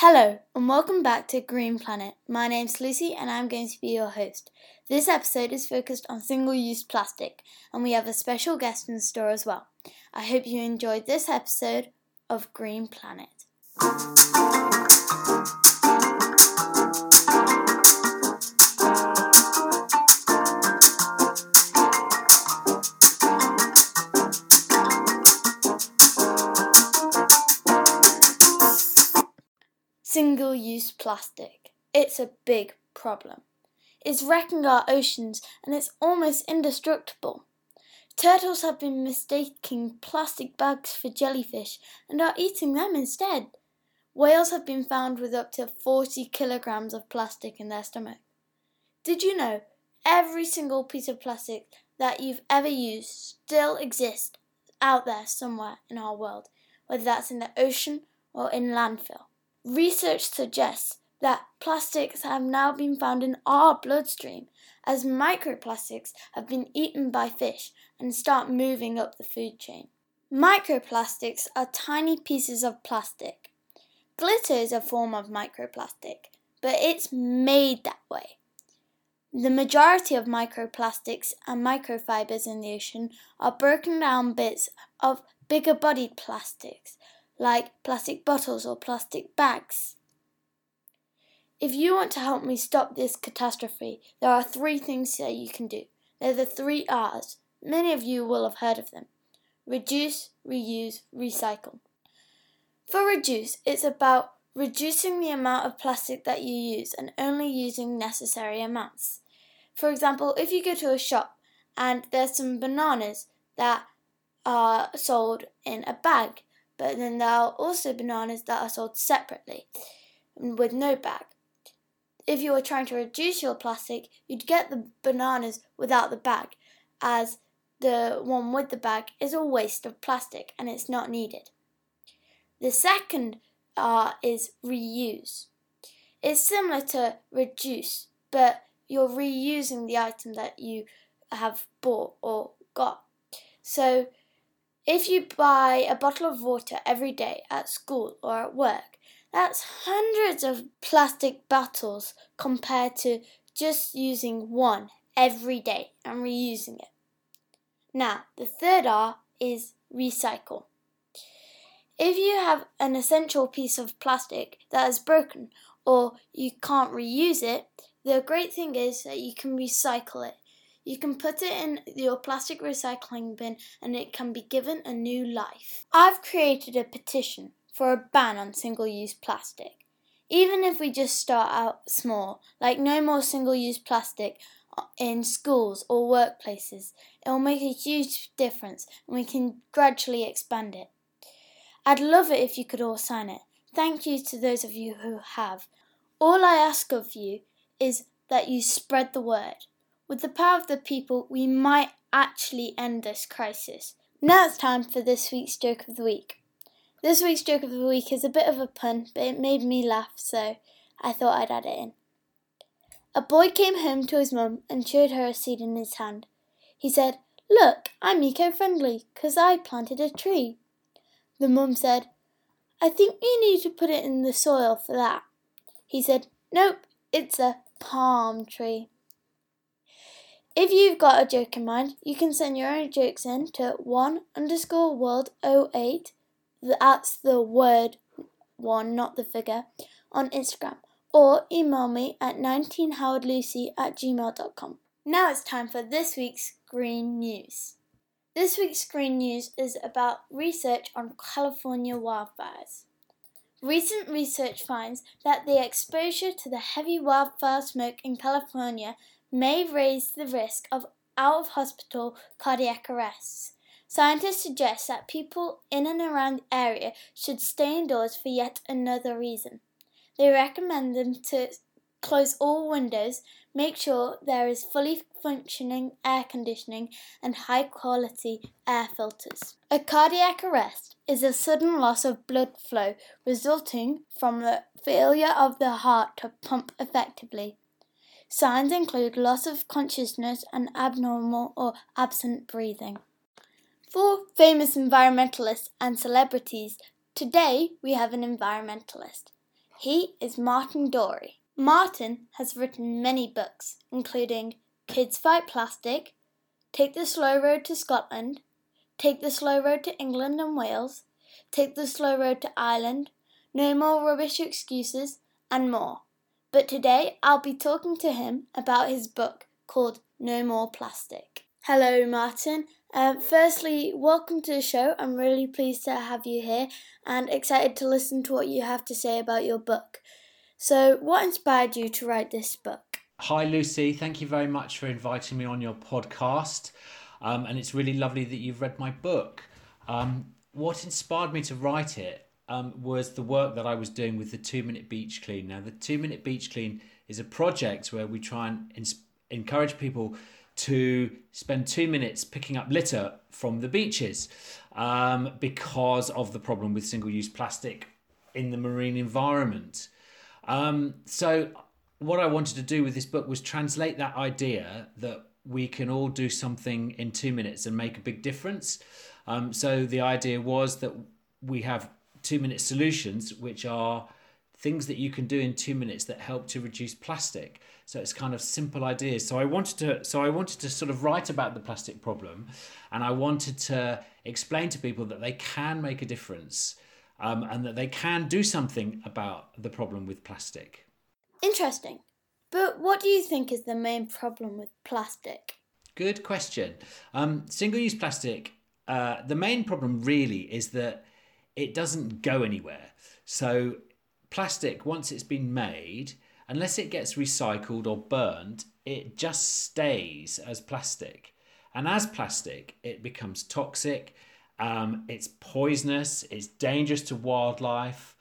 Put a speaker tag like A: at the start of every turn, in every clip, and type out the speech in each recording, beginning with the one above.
A: Hello, and welcome back to Green Planet. My name's Lucy, and I'm going to be your host. This episode is focused on single use plastic, and we have a special guest in store as well. I hope you enjoyed this episode of Green Planet. Single use plastic. It's a big problem. It's wrecking our oceans and it's almost indestructible. Turtles have been mistaking plastic bags for jellyfish and are eating them instead. Whales have been found with up to 40 kilograms of plastic in their stomach. Did you know every single piece of plastic that you've ever used still exists out there somewhere in our world, whether that's in the ocean or in landfill? Research suggests that plastics have now been found in our bloodstream as microplastics have been eaten by fish and start moving up the food chain. Microplastics are tiny pieces of plastic. Glitter is a form of microplastic, but it's made that way. The majority of microplastics and microfibers in the ocean are broken down bits of bigger bodied plastics like plastic bottles or plastic bags. If you want to help me stop this catastrophe, there are three things that you can do. They're the three R's. Many of you will have heard of them reduce, reuse, recycle. For reduce, it's about reducing the amount of plastic that you use and only using necessary amounts. For example, if you go to a shop and there's some bananas that are sold in a bag, but then there are also bananas that are sold separately with no bag. If you were trying to reduce your plastic, you'd get the bananas without the bag, as the one with the bag is a waste of plastic and it's not needed. The second R is reuse. It's similar to reduce, but you're reusing the item that you have bought or got. So if you buy a bottle of water every day at school or at work, that's hundreds of plastic bottles compared to just using one every day and reusing it. Now, the third R is recycle. If you have an essential piece of plastic that is broken or you can't reuse it, the great thing is that you can recycle it you can put it in your plastic recycling bin and it can be given a new life. I've created a petition for a ban on single use plastic. Even if we just start out small, like no more single use plastic in schools or workplaces, it will make a huge difference and we can gradually expand it. I'd love it if you could all sign it. Thank you to those of you who have. All I ask of you is that you spread the word. With the power of the people, we might actually end this crisis. Now it's time for this week's joke of the week. This week's joke of the week is a bit of a pun, but it made me laugh, so I thought I'd add it in. A boy came home to his mum and showed her a seed in his hand. He said, Look, I'm eco friendly, 'cause I planted a tree. The mum said, I think you need to put it in the soil for that. He said, Nope, it's a palm tree. If you've got a joke in mind, you can send your own jokes in to one underscore world 08. That's the word one, not the figure, on Instagram. Or email me at 19howardlucy at gmail.com. Now it's time for this week's Green News. This week's Green News is about research on California wildfires. Recent research finds that the exposure to the heavy wildfire smoke in California may raise the risk of out of hospital cardiac arrests. Scientists suggest that people in and around the area should stay indoors for yet another reason. They recommend them to close all windows, make sure there is fully functioning air conditioning, and high quality air filters. A cardiac arrest is a sudden loss of blood flow resulting from the failure of the heart to pump effectively. Signs include loss of consciousness and abnormal or absent breathing. For famous environmentalists and celebrities, today we have an environmentalist. He is Martin Dorey. Martin has written many books, including Kids Fight Plastic, Take the Slow Road to Scotland, Take the Slow Road to England and Wales, Take the Slow Road to Ireland, No More Rubbish Excuses, and more. But today I'll be talking to him about his book called No More Plastic. Hello, Martin. Uh, firstly, welcome to the show. I'm really pleased to have you here and excited to listen to what you have to say about your book. So, what inspired you to write this book?
B: Hi, Lucy. Thank you very much for inviting me on your podcast. Um, and it's really lovely that you've read my book. Um, what inspired me to write it um, was the work that I was doing with the Two Minute Beach Clean. Now, the Two Minute Beach Clean is a project where we try and ins- encourage people to spend two minutes picking up litter from the beaches um, because of the problem with single use plastic in the marine environment. Um, so, what I wanted to do with this book was translate that idea that we can all do something in two minutes and make a big difference. Um, so, the idea was that we have two minute solutions, which are things that you can do in two minutes that help to reduce plastic. So it's kind of simple ideas. So I wanted to so I wanted to sort of write about the plastic problem, and I wanted to explain to people that they can make a difference, um, and that they can do something about the problem with plastic.
A: Interesting. But what do you think is the main problem with plastic?
B: Good question. Um, single use plastic, uh, the main problem really is that it doesn't go anywhere. So, plastic, once it's been made, unless it gets recycled or burned, it just stays as plastic. And as plastic, it becomes toxic, um, it's poisonous, it's dangerous to wildlife.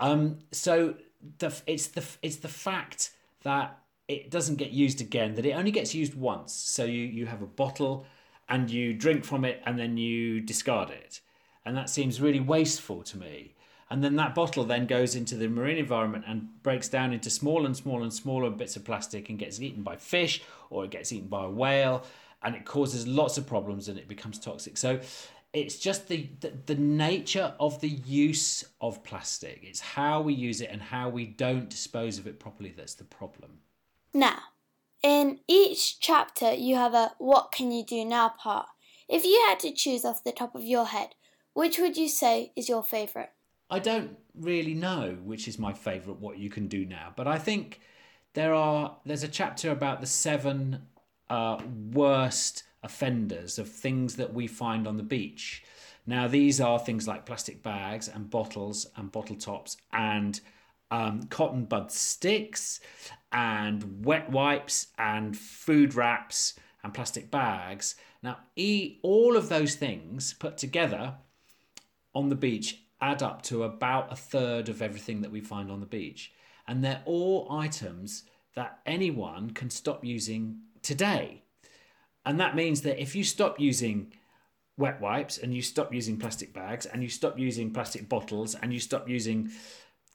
B: Um, so the, it's, the, it's the fact that it doesn't get used again, that it only gets used once. So you, you have a bottle and you drink from it and then you discard it. And that seems really wasteful to me. And then that bottle then goes into the marine environment and breaks down into smaller and smaller and smaller bits of plastic and gets eaten by fish or it gets eaten by a whale and it causes lots of problems and it becomes toxic. So it's just the, the, the nature of the use of plastic. It's how we use it and how we don't dispose of it properly that's the problem.
A: Now in each chapter you have a what can you do now part. If you had to choose off the top of your head which would you say is your favourite
B: I don't really know which is my favourite what you can do now, but I think there are there's a chapter about the seven uh, worst offenders of things that we find on the beach. Now these are things like plastic bags and bottles and bottle tops and um, cotton bud sticks and wet wipes and food wraps and plastic bags. Now, all of those things put together on the beach add up to about a third of everything that we find on the beach. And they're all items that anyone can stop using today. And that means that if you stop using wet wipes and you stop using plastic bags and you stop using plastic bottles and you stop using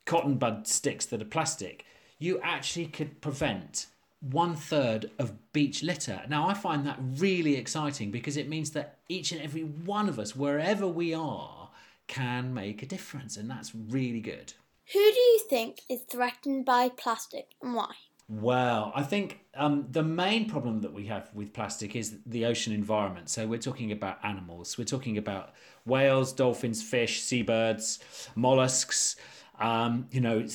B: cotton bud sticks that are plastic, you actually could prevent one third of beach litter. Now, I find that really exciting because it means that each and every one of us, wherever we are, can make a difference, and that's really good.
A: Who do you think is threatened by plastic and why?
B: Well, I think um, the main problem that we have with plastic is the ocean environment. So we're talking about animals. We're talking about whales, dolphins, fish, seabirds, mollusks. Um, you know,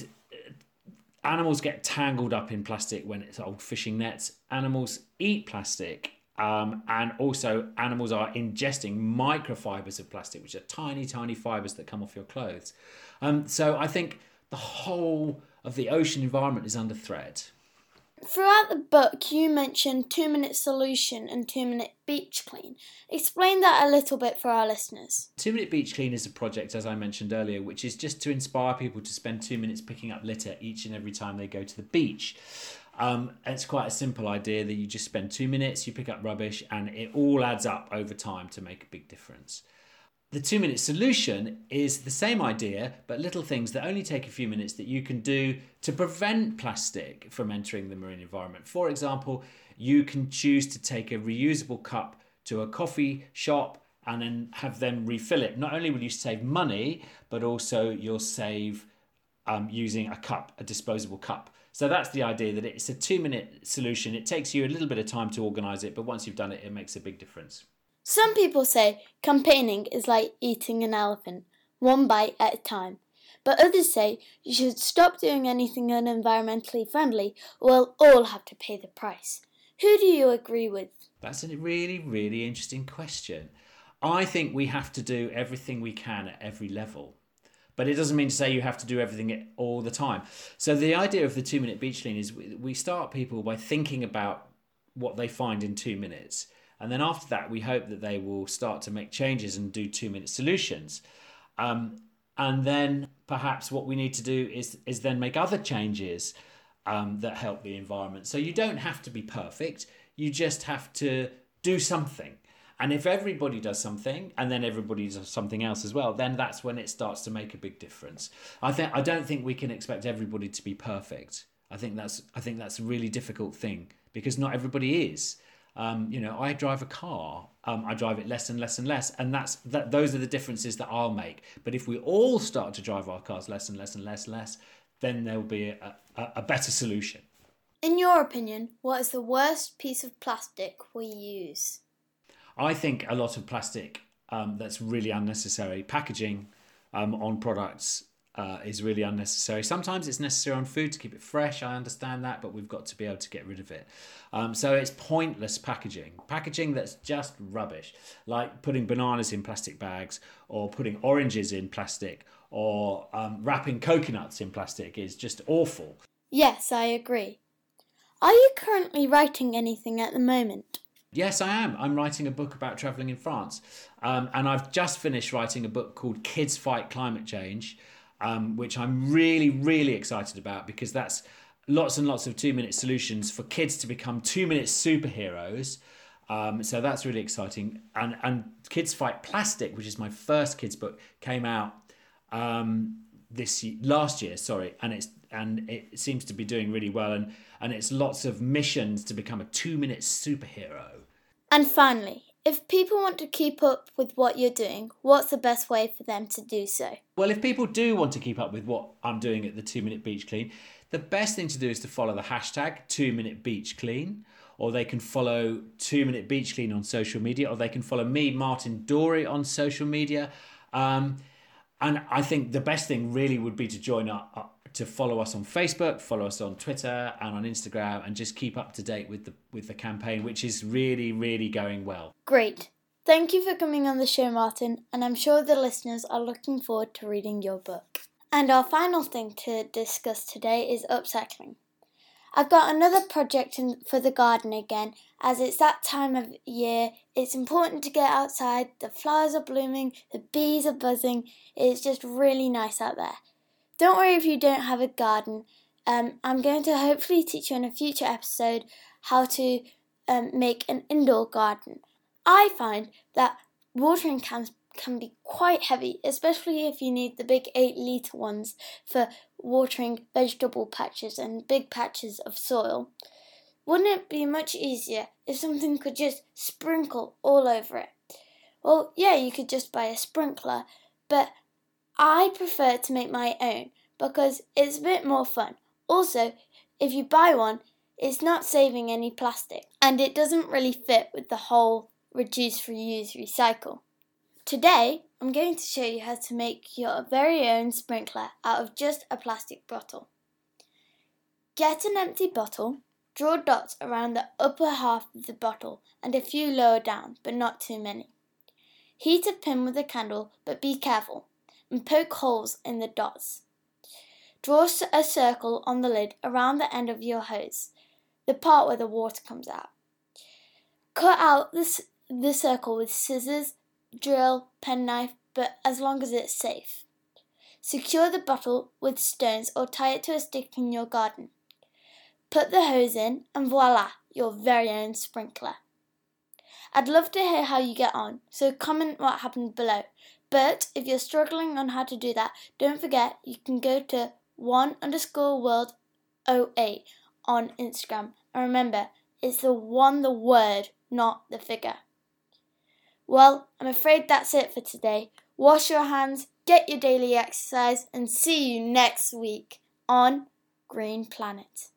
B: animals get tangled up in plastic when it's old fishing nets. Animals eat plastic um, and also, animals are ingesting microfibers of plastic, which are tiny, tiny fibers that come off your clothes. Um, so I think the whole of the ocean environment is under threat.
A: Throughout the book, you mentioned two minute solution and two minute beach clean. Explain that a little bit for our listeners.
B: Two minute beach clean is a project, as I mentioned earlier, which is just to inspire people to spend two minutes picking up litter each and every time they go to the beach. Um, it's quite a simple idea that you just spend two minutes, you pick up rubbish, and it all adds up over time to make a big difference. The two minute solution is the same idea, but little things that only take a few minutes that you can do to prevent plastic from entering the marine environment. For example, you can choose to take a reusable cup to a coffee shop and then have them refill it. Not only will you save money, but also you'll save um, using a cup, a disposable cup. So that's the idea that it's a two minute solution. It takes you a little bit of time to organise it, but once you've done it, it makes a big difference.
A: Some people say campaigning is like eating an elephant, one bite at a time. But others say you should stop doing anything unenvironmentally friendly or we'll all have to pay the price. Who do you agree with?
B: That's a really, really interesting question. I think we have to do everything we can at every level. But it doesn't mean to say you have to do everything all the time. So the idea of the two minute beach clean is we start people by thinking about what they find in two minutes. And then after that, we hope that they will start to make changes and do two minute solutions. Um, and then perhaps what we need to do is is then make other changes um, that help the environment. So you don't have to be perfect. You just have to do something. And if everybody does something, and then everybody does something else as well, then that's when it starts to make a big difference. I think I don't think we can expect everybody to be perfect. I think that's I think that's a really difficult thing because not everybody is. Um, you know, I drive a car. Um, I drive it less and less and less, and that's that. Those are the differences that I'll make. But if we all start to drive our cars less and less and less and less, then there will be a, a, a better solution.
A: In your opinion, what is the worst piece of plastic we use?
B: I think a lot of plastic um, that's really unnecessary. Packaging um, on products uh, is really unnecessary. Sometimes it's necessary on food to keep it fresh. I understand that, but we've got to be able to get rid of it. Um, so it's pointless packaging. Packaging that's just rubbish, like putting bananas in plastic bags or putting oranges in plastic or um, wrapping coconuts in plastic is just awful.
A: Yes, I agree. Are you currently writing anything at the moment?
B: Yes, I am. I'm writing a book about travelling in France. Um, and I've just finished writing a book called Kids Fight Climate Change, um, which I'm really, really excited about because that's lots and lots of two minute solutions for kids to become two minute superheroes. Um, so that's really exciting. And, and Kids Fight Plastic, which is my first kids book, came out um, this last year, sorry, and it's and it seems to be doing really well and and it's lots of missions to become a 2 minute superhero.
A: And finally, if people want to keep up with what you're doing, what's the best way for them to do so?
B: Well, if people do want to keep up with what I'm doing at the 2 minute beach clean, the best thing to do is to follow the hashtag 2 minute beach clean or they can follow 2 minute beach clean on social media or they can follow me Martin Dorey, on social media. Um, and I think the best thing really would be to join up, to follow us on Facebook, follow us on Twitter and on Instagram, and just keep up to date with the with the campaign, which is really, really going well.
A: Great. Thank you for coming on the show, Martin, and I'm sure the listeners are looking forward to reading your book. And our final thing to discuss today is upcycling. I've got another project in, for the garden again, as it's that time of year. It's important to get outside, the flowers are blooming, the bees are buzzing, it's just really nice out there. Don't worry if you don't have a garden. Um, I'm going to hopefully teach you in a future episode how to um, make an indoor garden. I find that watering cans can be quite heavy, especially if you need the big 8 litre ones for watering vegetable patches and big patches of soil. Wouldn't it be much easier if something could just sprinkle all over it? Well, yeah, you could just buy a sprinkler, but I prefer to make my own because it's a bit more fun. Also, if you buy one, it's not saving any plastic and it doesn't really fit with the whole reduce, reuse, recycle. Today, I'm going to show you how to make your very own sprinkler out of just a plastic bottle. Get an empty bottle, draw dots around the upper half of the bottle and a few lower down, but not too many. Heat a pin with a candle, but be careful and poke holes in the dots. Draw a circle on the lid around the end of your hose, the part where the water comes out. Cut out this, the circle with scissors drill, penknife, but as long as it's safe. Secure the bottle with stones or tie it to a stick in your garden. Put the hose in, and voila, your very own sprinkler. I'd love to hear how you get on, so comment what happened below. But if you're struggling on how to do that, don't forget you can go to one underscore world 08 on Instagram. And remember, it's the one, the word, not the figure. Well, I'm afraid that's it for today. Wash your hands, get your daily exercise, and see you next week on Green Planet.